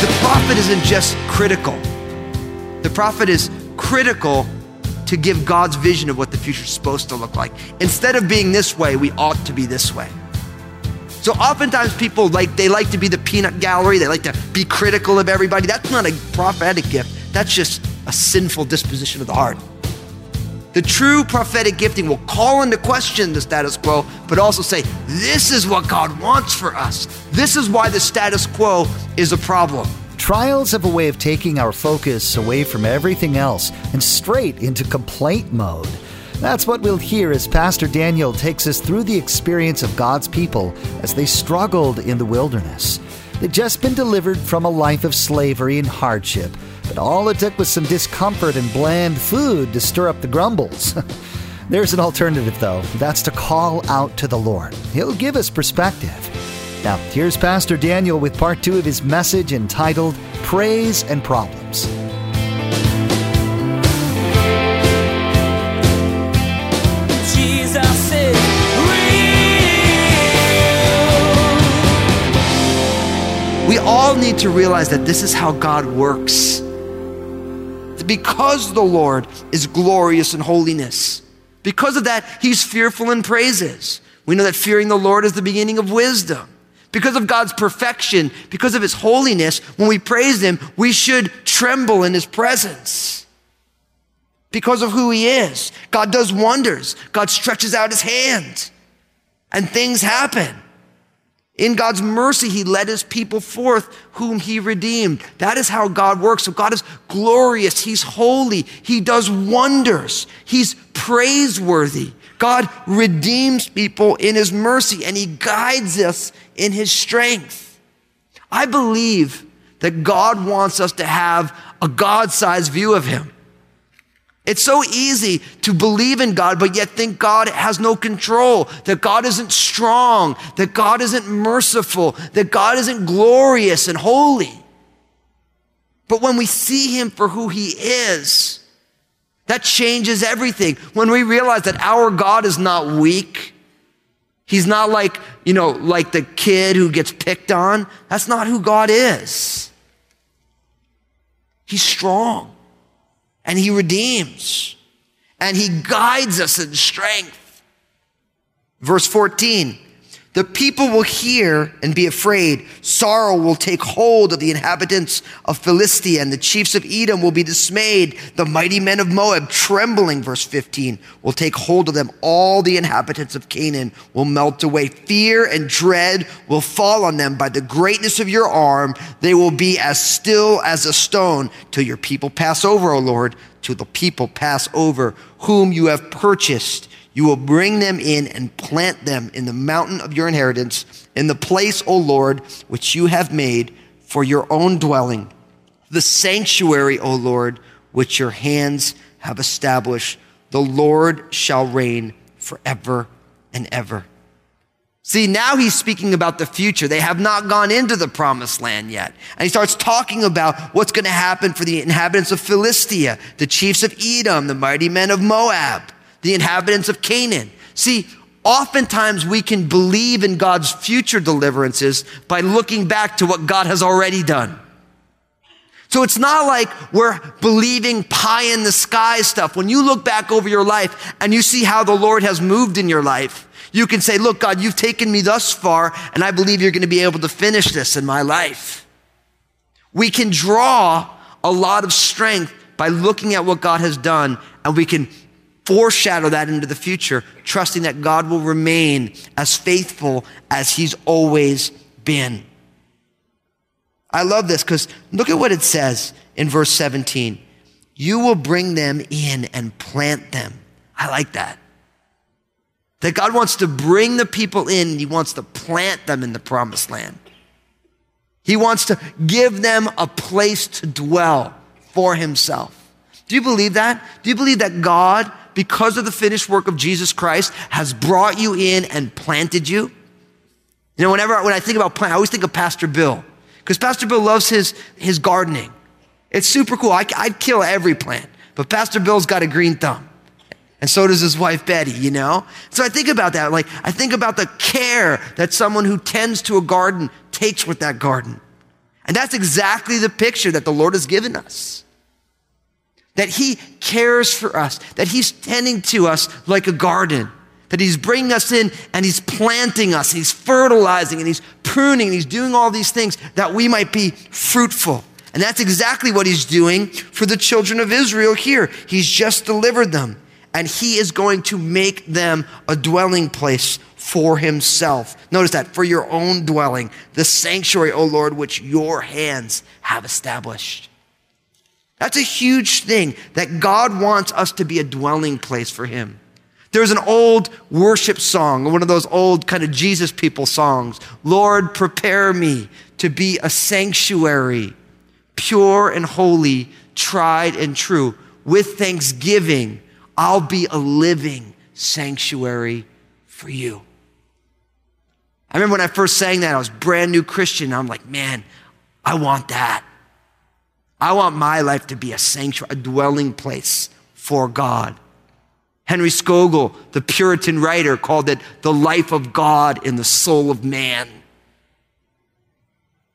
The prophet isn't just critical, the prophet is critical to give God's vision of what the future is supposed to look like. Instead of being this way, we ought to be this way. So oftentimes people like they like to be the peanut gallery, they like to be critical of everybody. That's not a prophetic gift. That's just a sinful disposition of the heart. The true prophetic gifting will call into question the status quo, but also say, this is what God wants for us. This is why the status quo is a problem. Trials have a way of taking our focus away from everything else and straight into complaint mode. That's what we'll hear as Pastor Daniel takes us through the experience of God's people as they struggled in the wilderness. They'd just been delivered from a life of slavery and hardship, but all it took was some discomfort and bland food to stir up the grumbles. There's an alternative, though. That's to call out to the Lord. He'll give us perspective. Now, here's Pastor Daniel with part two of his message entitled Praise and Problems. We all need to realize that this is how God works. Because the Lord is glorious in holiness, because of that, he's fearful in praises. We know that fearing the Lord is the beginning of wisdom. Because of God's perfection, because of his holiness, when we praise him, we should tremble in his presence. Because of who he is. God does wonders. God stretches out his hand and things happen. In God's mercy, he led his people forth, whom he redeemed. That is how God works. So God is glorious. He's holy. He does wonders. He's praiseworthy. God redeems people in his mercy and he guides us in his strength. I believe that God wants us to have a God sized view of him. It's so easy to believe in God, but yet think God has no control, that God isn't strong, that God isn't merciful, that God isn't glorious and holy. But when we see Him for who He is, that changes everything. When we realize that our God is not weak, He's not like, you know, like the kid who gets picked on. That's not who God is. He's strong and he redeems and he guides us in strength. Verse 14 the people will hear and be afraid. Sorrow will take hold of the inhabitants of Philistia, and the chiefs of Edom will be dismayed. The mighty men of Moab, trembling, verse 15, will take hold of them. All the inhabitants of Canaan will melt away. Fear and dread will fall on them by the greatness of your arm. They will be as still as a stone till your people pass over, O Lord, till the people pass over, whom you have purchased. You will bring them in and plant them in the mountain of your inheritance, in the place, O Lord, which you have made for your own dwelling, the sanctuary, O Lord, which your hands have established. The Lord shall reign forever and ever. See, now he's speaking about the future. They have not gone into the promised land yet. And he starts talking about what's going to happen for the inhabitants of Philistia, the chiefs of Edom, the mighty men of Moab the inhabitants of Canaan. See, oftentimes we can believe in God's future deliverances by looking back to what God has already done. So it's not like we're believing pie in the sky stuff. When you look back over your life and you see how the Lord has moved in your life, you can say, look, God, you've taken me thus far and I believe you're going to be able to finish this in my life. We can draw a lot of strength by looking at what God has done and we can foreshadow that into the future, trusting that God will remain as faithful as he's always been. I love this because look at what it says in verse 17. You will bring them in and plant them. I like that. That God wants to bring the people in he wants to plant them in the promised land. He wants to give them a place to dwell for himself. Do you believe that? Do you believe that God because of the finished work of Jesus Christ, has brought you in and planted you? You know, whenever when I think about plant, I always think of Pastor Bill because Pastor Bill loves his his gardening. It's super cool. I, I'd kill every plant, but Pastor Bill's got a green thumb. And so does his wife Betty, you know? So I think about that. Like, I think about the care that someone who tends to a garden takes with that garden. And that's exactly the picture that the Lord has given us. That He cares for us, that He's tending to us like a garden, that He's bringing us in and He's planting us, He's fertilizing and He's pruning and He's doing all these things that we might be fruitful. And that's exactly what He's doing for the children of Israel here. He's just delivered them and he is going to make them a dwelling place for himself. Notice that for your own dwelling, the sanctuary, O Lord, which your hands have established. That's a huge thing that God wants us to be a dwelling place for him. There's an old worship song, one of those old kind of Jesus people songs. Lord, prepare me to be a sanctuary, pure and holy, tried and true, with thanksgiving I'll be a living sanctuary for you. I remember when I first sang that, I was brand new Christian. I'm like, man, I want that. I want my life to be a sanctuary, a dwelling place for God. Henry Scougal, the Puritan writer, called it the life of God in the soul of man.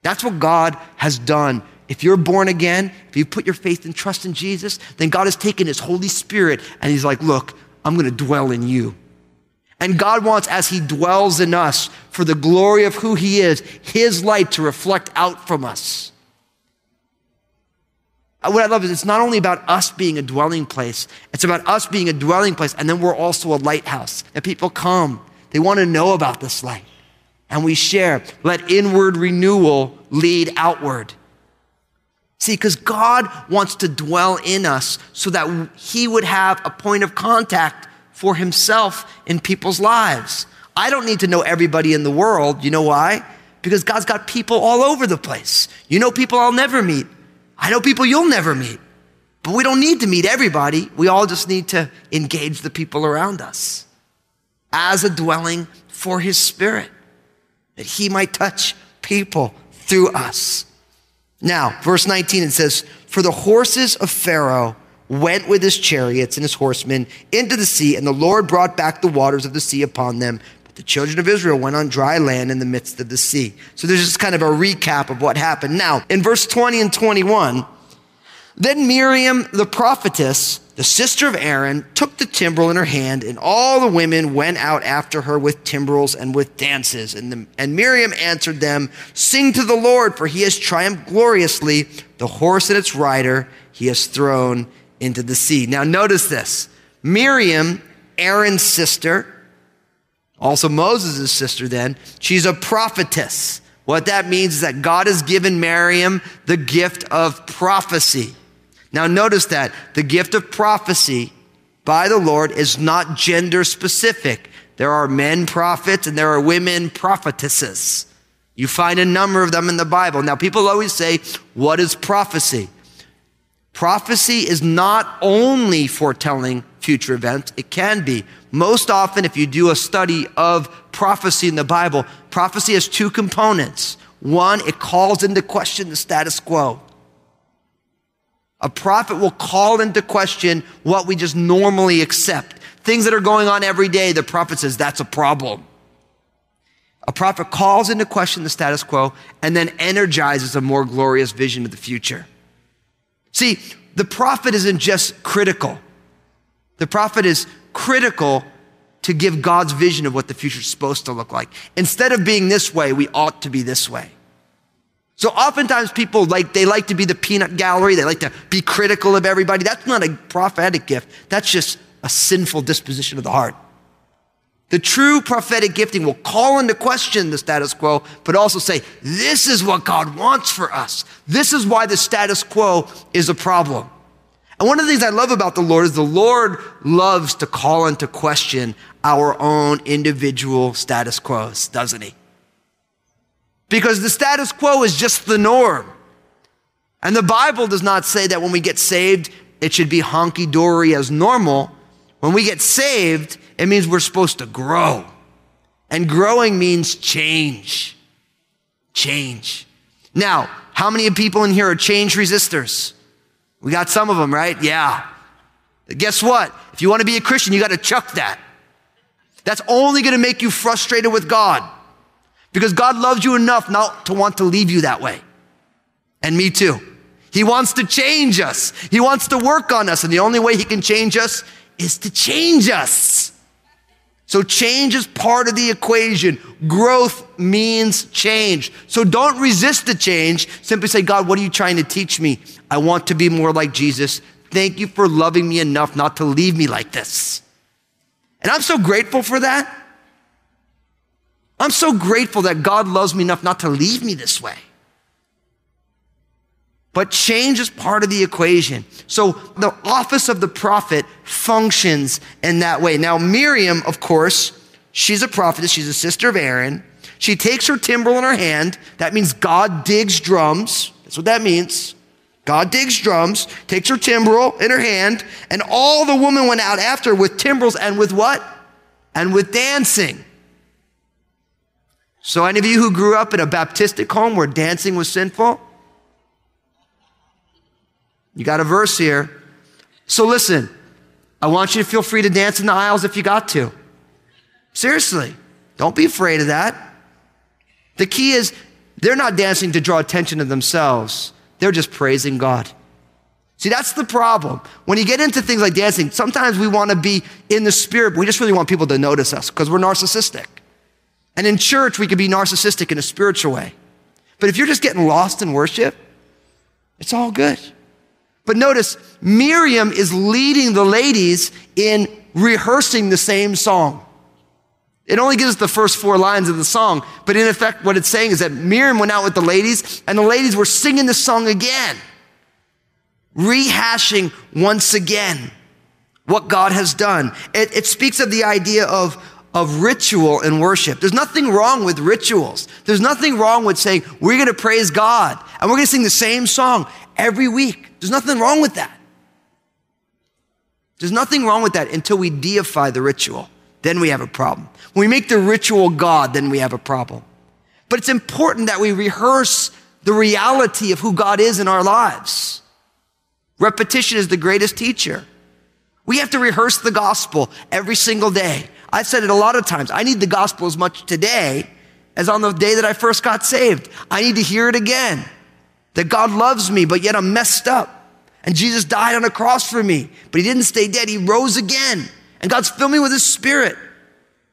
That's what God has done if you're born again, if you put your faith and trust in Jesus, then God has taken His Holy Spirit and He's like, look, I'm going to dwell in you. And God wants, as He dwells in us, for the glory of who He is, His light to reflect out from us. Uh, what I love is it's not only about us being a dwelling place, it's about us being a dwelling place, and then we're also a lighthouse. And people come, they want to know about this light. And we share. Let inward renewal lead outward. See, because God wants to dwell in us so that He would have a point of contact for Himself in people's lives. I don't need to know everybody in the world. You know why? Because God's got people all over the place. You know people I'll never meet. I know people you'll never meet. But we don't need to meet everybody. We all just need to engage the people around us as a dwelling for His Spirit, that He might touch people through us. Now, verse 19, it says, For the horses of Pharaoh went with his chariots and his horsemen into the sea, and the Lord brought back the waters of the sea upon them. The children of Israel went on dry land in the midst of the sea. So there's just kind of a recap of what happened. Now, in verse 20 and 21, then Miriam the prophetess, the sister of Aaron, took the timbrel in her hand, and all the women went out after her with timbrels and with dances. And, the, and Miriam answered them, Sing to the Lord, for he has triumphed gloriously. The horse and its rider he has thrown into the sea. Now, notice this Miriam, Aaron's sister, also Moses' sister, then, she's a prophetess. What that means is that God has given Miriam the gift of prophecy. Now, notice that the gift of prophecy by the Lord is not gender specific. There are men prophets and there are women prophetesses. You find a number of them in the Bible. Now, people always say, What is prophecy? Prophecy is not only foretelling future events, it can be. Most often, if you do a study of prophecy in the Bible, prophecy has two components. One, it calls into question the status quo. A prophet will call into question what we just normally accept. Things that are going on every day, the prophet says that's a problem. A prophet calls into question the status quo and then energizes a more glorious vision of the future. See, the prophet isn't just critical. The prophet is critical to give God's vision of what the future is supposed to look like. Instead of being this way, we ought to be this way. So oftentimes people like, they like to be the peanut gallery. They like to be critical of everybody. That's not a prophetic gift. That's just a sinful disposition of the heart. The true prophetic gifting will call into question the status quo, but also say, this is what God wants for us. This is why the status quo is a problem. And one of the things I love about the Lord is the Lord loves to call into question our own individual status quos, doesn't he? because the status quo is just the norm. And the Bible does not say that when we get saved, it should be honky dory as normal. When we get saved, it means we're supposed to grow. And growing means change. Change. Now, how many people in here are change resistors? We got some of them, right? Yeah. Guess what? If you want to be a Christian, you got to chuck that. That's only going to make you frustrated with God because God loves you enough not to want to leave you that way. And me too. He wants to change us. He wants to work on us. And the only way he can change us is to change us. So change is part of the equation. Growth means change. So don't resist the change. Simply say, God, what are you trying to teach me? I want to be more like Jesus. Thank you for loving me enough not to leave me like this. And I'm so grateful for that. I'm so grateful that God loves me enough not to leave me this way. But change is part of the equation. So the office of the prophet functions in that way. Now, Miriam, of course, she's a prophetess. She's a sister of Aaron. She takes her timbrel in her hand. That means God digs drums. That's what that means. God digs drums, takes her timbrel in her hand, and all the women went out after with timbrels and with what? And with dancing. So, any of you who grew up in a Baptistic home where dancing was sinful, you got a verse here. So listen, I want you to feel free to dance in the aisles if you got to. Seriously, don't be afraid of that. The key is they're not dancing to draw attention to themselves, they're just praising God. See, that's the problem. When you get into things like dancing, sometimes we want to be in the spirit, but we just really want people to notice us because we're narcissistic. And in church, we can be narcissistic in a spiritual way. But if you're just getting lost in worship, it's all good. But notice, Miriam is leading the ladies in rehearsing the same song. It only gives us the first four lines of the song, but in effect, what it's saying is that Miriam went out with the ladies, and the ladies were singing the song again, rehashing once again what God has done. It, it speaks of the idea of, of ritual and worship. There's nothing wrong with rituals. There's nothing wrong with saying, we're going to praise God and we're going to sing the same song every week. There's nothing wrong with that. There's nothing wrong with that until we deify the ritual. Then we have a problem. When we make the ritual God, then we have a problem. But it's important that we rehearse the reality of who God is in our lives. Repetition is the greatest teacher. We have to rehearse the gospel every single day. I've said it a lot of times. I need the gospel as much today as on the day that I first got saved. I need to hear it again that God loves me, but yet I'm messed up. And Jesus died on a cross for me, but he didn't stay dead. He rose again. And God's filled me with his spirit.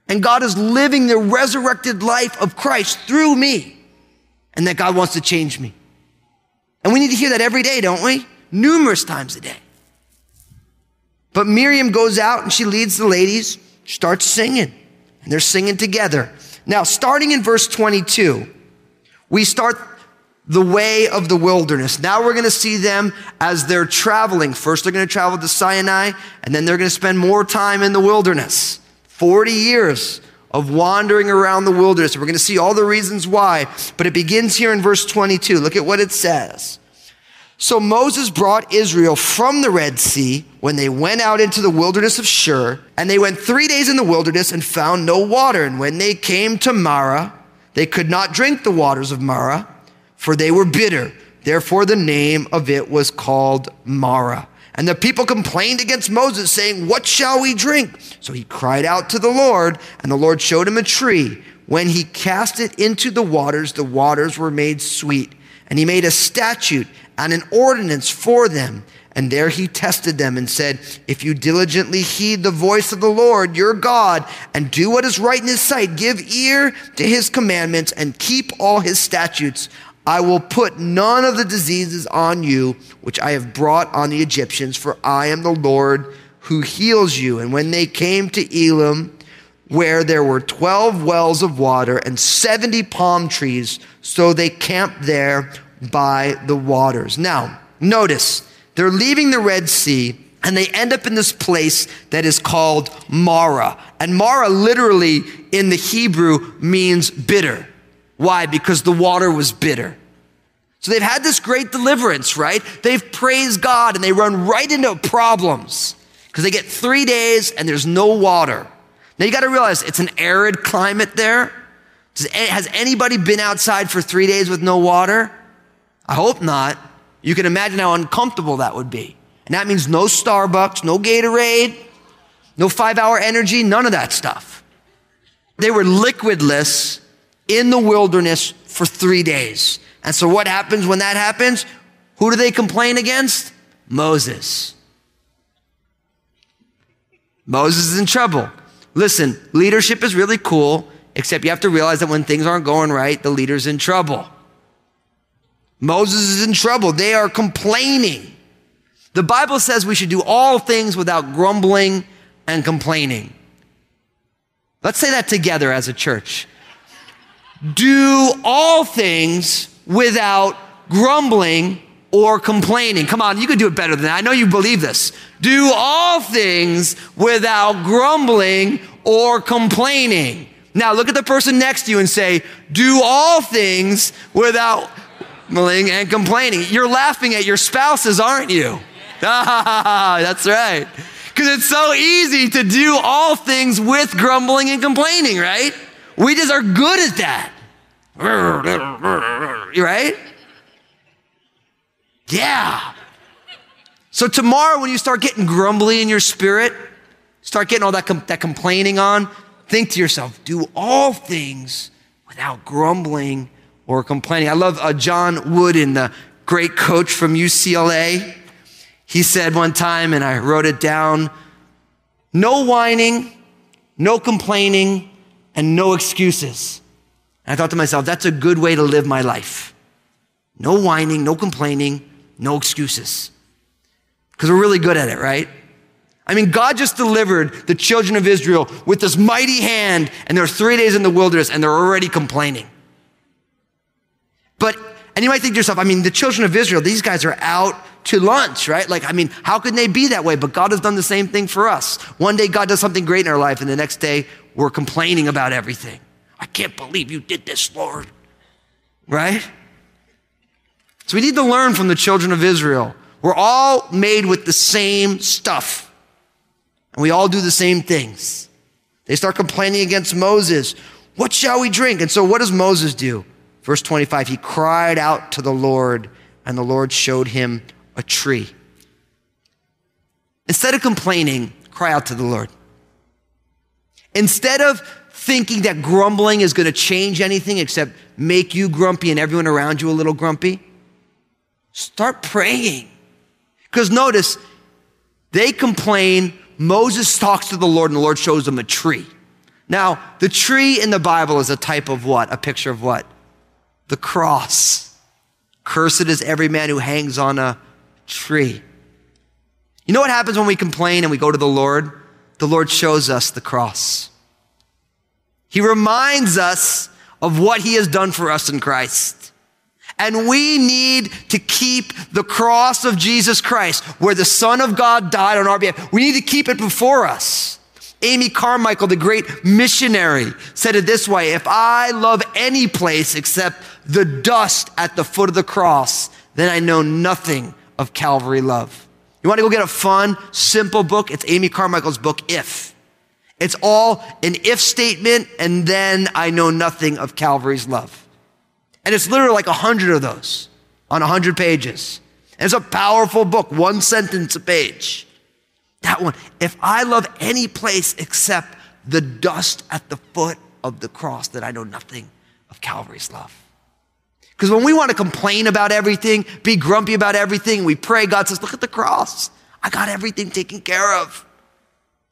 And God is living the resurrected life of Christ through me. And that God wants to change me. And we need to hear that every day, don't we? Numerous times a day. But Miriam goes out and she leads the ladies, starts singing, and they're singing together. Now, starting in verse 22, we start the way of the wilderness. Now we're going to see them as they're traveling. First, they're going to travel to Sinai, and then they're going to spend more time in the wilderness 40 years of wandering around the wilderness. We're going to see all the reasons why, but it begins here in verse 22. Look at what it says. So Moses brought Israel from the Red Sea when they went out into the wilderness of Shur, and they went three days in the wilderness and found no water. And when they came to Marah, they could not drink the waters of Marah for they were bitter. Therefore, the name of it was called Marah. And the people complained against Moses, saying, What shall we drink? So he cried out to the Lord, and the Lord showed him a tree. When he cast it into the waters, the waters were made sweet. And he made a statute and an ordinance for them. And there he tested them and said, If you diligently heed the voice of the Lord your God and do what is right in his sight, give ear to his commandments and keep all his statutes, I will put none of the diseases on you which I have brought on the Egyptians, for I am the Lord who heals you. And when they came to Elim, where there were 12 wells of water and 70 palm trees, so they camped there by the waters. Now, notice, they're leaving the Red Sea and they end up in this place that is called Mara. And Mara literally in the Hebrew means bitter. Why? Because the water was bitter. So they've had this great deliverance, right? They've praised God and they run right into problems because they get three days and there's no water. Now you got to realize it's an arid climate there. Has anybody been outside for three days with no water? I hope not. You can imagine how uncomfortable that would be. And that means no Starbucks, no Gatorade, no five hour energy, none of that stuff. They were liquidless in the wilderness for three days. And so what happens when that happens? Who do they complain against? Moses. Moses is in trouble. Listen, leadership is really cool, except you have to realize that when things aren't going right, the leader's in trouble. Moses is in trouble. They are complaining. The Bible says we should do all things without grumbling and complaining. Let's say that together as a church. Do all things without grumbling or complaining. Come on, you could do it better than that. I know you believe this. Do all things without grumbling or complaining. Now look at the person next to you and say, do all things without grumbling and complaining. You're laughing at your spouses, aren't you? That's right. Because it's so easy to do all things with grumbling and complaining, right? We just are good at that. Right? Yeah. So tomorrow, when you start getting grumbly in your spirit, start getting all that, com- that complaining on, think to yourself, do all things without grumbling or complaining. I love uh, John Wooden, the great coach from UCLA. He said one time, and I wrote it down no whining, no complaining, and no excuses. And I thought to myself, that's a good way to live my life. No whining, no complaining, no excuses. Because we're really good at it, right? I mean, God just delivered the children of Israel with this mighty hand, and they're three days in the wilderness, and they're already complaining. But, and you might think to yourself, I mean, the children of Israel, these guys are out to lunch, right? Like, I mean, how could they be that way? But God has done the same thing for us. One day God does something great in our life, and the next day we're complaining about everything. I can't believe you did this, Lord. Right? So we need to learn from the children of Israel. We're all made with the same stuff, and we all do the same things. They start complaining against Moses. What shall we drink? And so what does Moses do? Verse 25, he cried out to the Lord, and the Lord showed him a tree. Instead of complaining, cry out to the Lord. Instead of thinking that grumbling is going to change anything except make you grumpy and everyone around you a little grumpy, start praying. Because notice, they complain. Moses talks to the Lord, and the Lord shows them a tree. Now, the tree in the Bible is a type of what? A picture of what? The cross. Cursed is every man who hangs on a tree. You know what happens when we complain and we go to the Lord? The Lord shows us the cross. He reminds us of what he has done for us in Christ. And we need to keep the cross of Jesus Christ, where the Son of God died on our behalf. We need to keep it before us. Amy Carmichael, the great missionary, said it this way If I love any place except the dust at the foot of the cross, then I know nothing of Calvary love. You want to go get a fun, simple book? It's Amy Carmichael's book, If. It's all an if statement, and then I know nothing of Calvary's love. And it's literally like a hundred of those on a hundred pages. And it's a powerful book, one sentence a page. That one. If I love any place except the dust at the foot of the cross, that I know nothing of Calvary's love. Because when we want to complain about everything, be grumpy about everything, we pray, God says, Look at the cross. I got everything taken care of.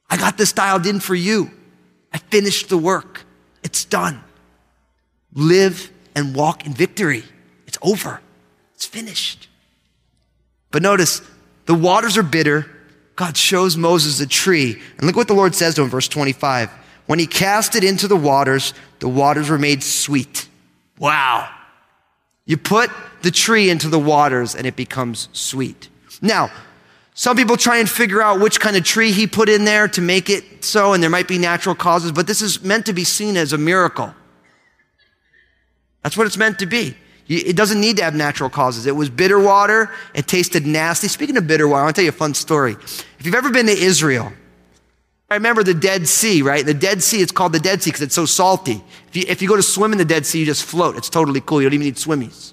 I got this dialed in for you. I finished the work. It's done. Live and walk in victory. It's over. It's finished. But notice, the waters are bitter. God shows Moses a tree. And look what the Lord says to him, verse 25. When he cast it into the waters, the waters were made sweet. Wow. You put the tree into the waters and it becomes sweet. Now, some people try and figure out which kind of tree he put in there to make it so, and there might be natural causes, but this is meant to be seen as a miracle. That's what it's meant to be. It doesn't need to have natural causes. It was bitter water. It tasted nasty. Speaking of bitter water, I want to tell you a fun story. If you've ever been to Israel, I remember the Dead Sea, right? The Dead Sea, it's called the Dead Sea because it's so salty. If you, if you go to swim in the Dead Sea, you just float. It's totally cool. You don't even need swimmies,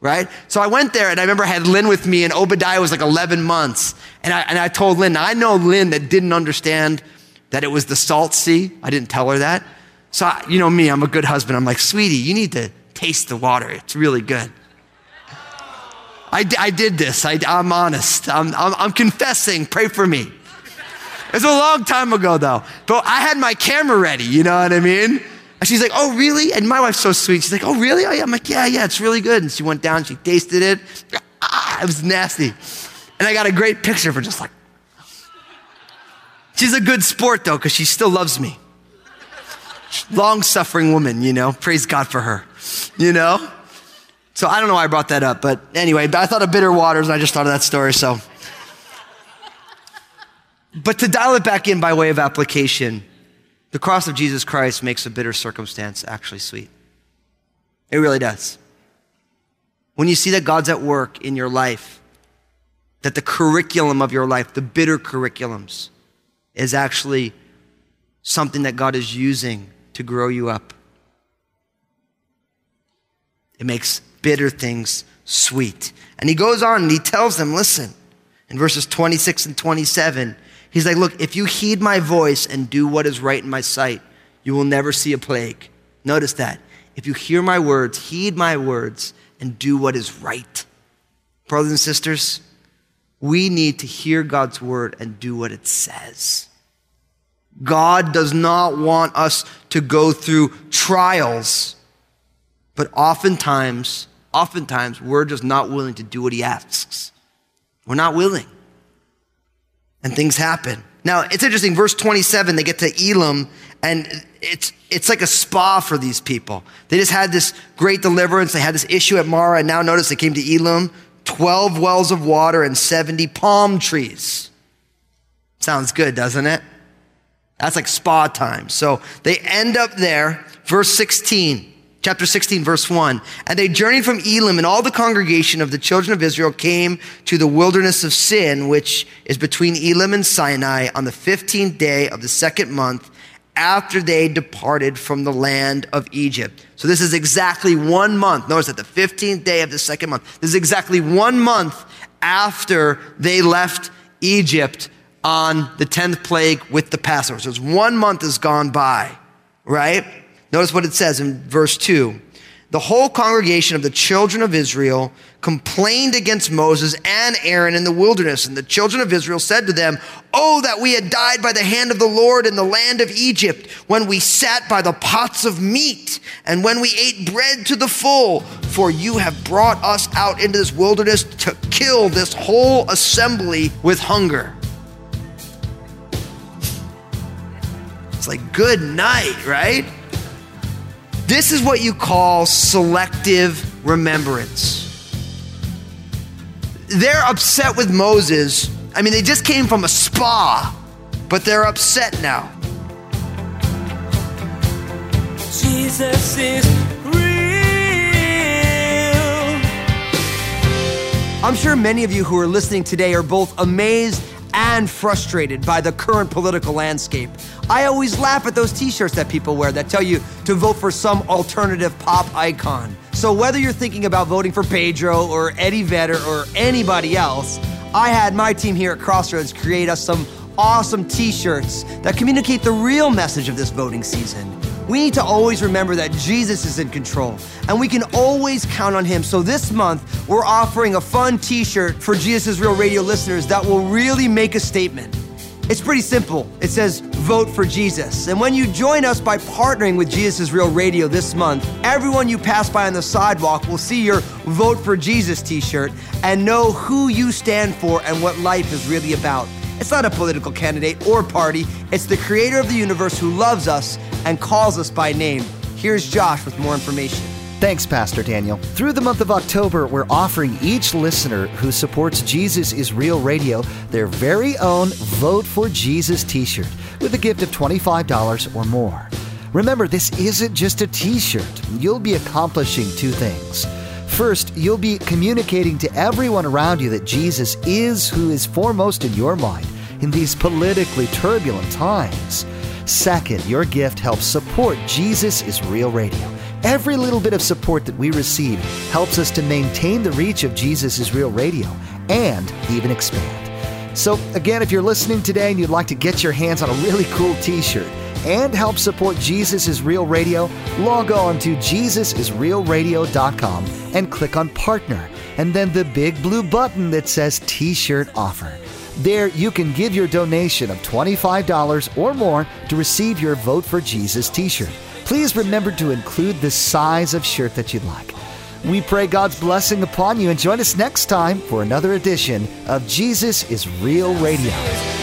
right? So I went there and I remember I had Lynn with me and Obadiah was like 11 months. And I, and I told Lynn, I know Lynn that didn't understand that it was the salt sea. I didn't tell her that. So, I, you know me, I'm a good husband. I'm like, sweetie, you need to taste the water. It's really good. I, I did this. I, am honest. I'm, I'm, I'm confessing. Pray for me. It was a long time ago, though. But I had my camera ready, you know what I mean? And she's like, oh, really? And my wife's so sweet. She's like, oh, really? Oh, yeah. I'm like, yeah, yeah, it's really good. And she went down, she tasted it. Ah, it was nasty. And I got a great picture for just like, she's a good sport, though, because she still loves me. Long suffering woman, you know? Praise God for her, you know? So I don't know why I brought that up, but anyway, I thought of bitter waters and I just thought of that story, so. But to dial it back in by way of application, the cross of Jesus Christ makes a bitter circumstance actually sweet. It really does. When you see that God's at work in your life, that the curriculum of your life, the bitter curriculums, is actually something that God is using to grow you up. It makes bitter things sweet. And he goes on and he tells them, listen, in verses 26 and 27, he's like, look, if you heed my voice and do what is right in my sight, you will never see a plague. Notice that. If you hear my words, heed my words, and do what is right. Brothers and sisters, we need to hear God's word and do what it says. God does not want us to go through trials, but oftentimes, oftentimes, we're just not willing to do what He asks. We're not willing. And things happen. Now, it's interesting, verse 27, they get to Elim, and it's, it's like a spa for these people. They just had this great deliverance. They had this issue at Mara, and now notice they came to Elim 12 wells of water and 70 palm trees. Sounds good, doesn't it? That's like spa time. So they end up there, verse 16, chapter 16, verse 1. And they journeyed from Elim, and all the congregation of the children of Israel came to the wilderness of Sin, which is between Elim and Sinai, on the 15th day of the second month after they departed from the land of Egypt. So this is exactly one month. Notice that the 15th day of the second month. This is exactly one month after they left Egypt on the 10th plague with the Passover. So it's one month has gone by, right? Notice what it says in verse 2. The whole congregation of the children of Israel complained against Moses and Aaron in the wilderness. And the children of Israel said to them, Oh, that we had died by the hand of the Lord in the land of Egypt, when we sat by the pots of meat, and when we ate bread to the full. For you have brought us out into this wilderness to kill this whole assembly with hunger. It's like, good night, right? This is what you call selective remembrance. They're upset with Moses. I mean, they just came from a spa, but they're upset now. Jesus is real. I'm sure many of you who are listening today are both amazed and frustrated by the current political landscape. I always laugh at those t shirts that people wear that tell you to vote for some alternative pop icon. So, whether you're thinking about voting for Pedro or Eddie Vedder or anybody else, I had my team here at Crossroads create us some awesome t shirts that communicate the real message of this voting season. We need to always remember that Jesus is in control and we can always count on him. So this month, we're offering a fun t shirt for Jesus Real Radio listeners that will really make a statement. It's pretty simple. It says, vote for Jesus. And when you join us by partnering with Jesus Real Radio this month, everyone you pass by on the sidewalk will see your Vote for Jesus t shirt and know who you stand for and what life is really about. It's not a political candidate or party, it's the creator of the universe who loves us and calls us by name. Here's Josh with more information. Thanks, Pastor Daniel. Through the month of October, we're offering each listener who supports Jesus is Real Radio their very own Vote for Jesus t shirt with a gift of $25 or more. Remember, this isn't just a t shirt, you'll be accomplishing two things. First, you'll be communicating to everyone around you that Jesus is who is foremost in your mind in these politically turbulent times. Second, your gift helps support Jesus is Real Radio. Every little bit of support that we receive helps us to maintain the reach of Jesus is Real Radio and even expand. So, again, if you're listening today and you'd like to get your hands on a really cool t shirt and help support Jesus is Real Radio, log on to JesusIsRealRadio.com and click on Partner, and then the big blue button that says T shirt offer. There, you can give your donation of $25 or more to receive your Vote for Jesus t shirt. Please remember to include the size of shirt that you'd like. We pray God's blessing upon you and join us next time for another edition of Jesus is Real Radio.